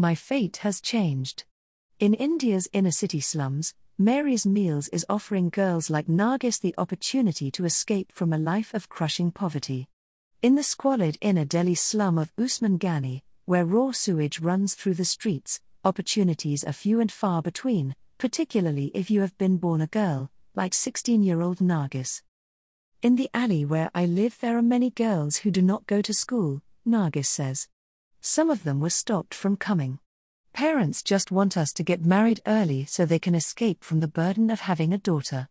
My fate has changed. In India's inner city slums, Mary's Meals is offering girls like Nargis the opportunity to escape from a life of crushing poverty. In the squalid inner Delhi slum of Usman Gani, where raw sewage runs through the streets, opportunities are few and far between, particularly if you have been born a girl, like 16 year old Nargis. In the alley where I live, there are many girls who do not go to school, Nargis says. Some of them were stopped from coming. Parents just want us to get married early so they can escape from the burden of having a daughter.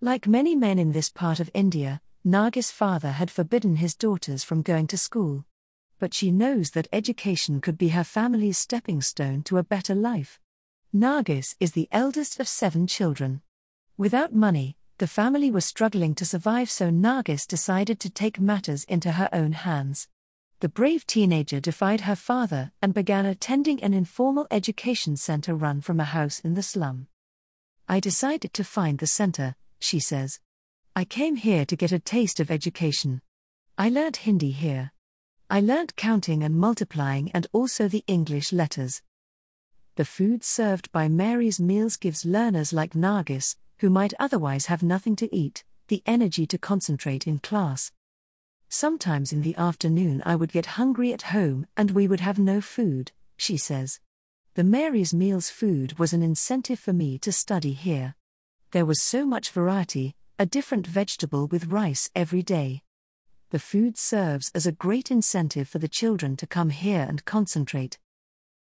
Like many men in this part of India, Nargis' father had forbidden his daughters from going to school. But she knows that education could be her family's stepping stone to a better life. Nargis is the eldest of seven children. Without money, the family was struggling to survive, so Nargis decided to take matters into her own hands the brave teenager defied her father and began attending an informal education center run from a house in the slum. I decided to find the center, she says. I came here to get a taste of education. I learned Hindi here. I learned counting and multiplying and also the English letters. The food served by Mary's Meals gives learners like Nargis, who might otherwise have nothing to eat, the energy to concentrate in class. Sometimes in the afternoon I would get hungry at home and we would have no food, she says. The Mary's Meals food was an incentive for me to study here. There was so much variety, a different vegetable with rice every day. The food serves as a great incentive for the children to come here and concentrate.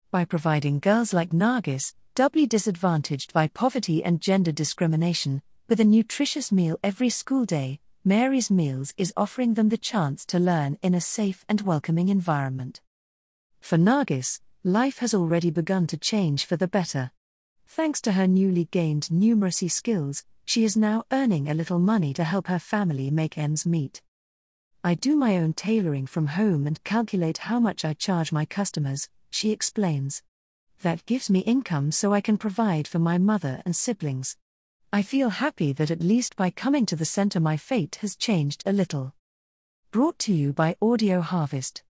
By providing girls like Nargis, doubly disadvantaged by poverty and gender discrimination, with a nutritious meal every school day, Mary's Meals is offering them the chance to learn in a safe and welcoming environment. For Nargis, life has already begun to change for the better. Thanks to her newly gained numeracy skills, she is now earning a little money to help her family make ends meet. I do my own tailoring from home and calculate how much I charge my customers, she explains. That gives me income so I can provide for my mother and siblings. I feel happy that at least by coming to the center, my fate has changed a little. Brought to you by Audio Harvest.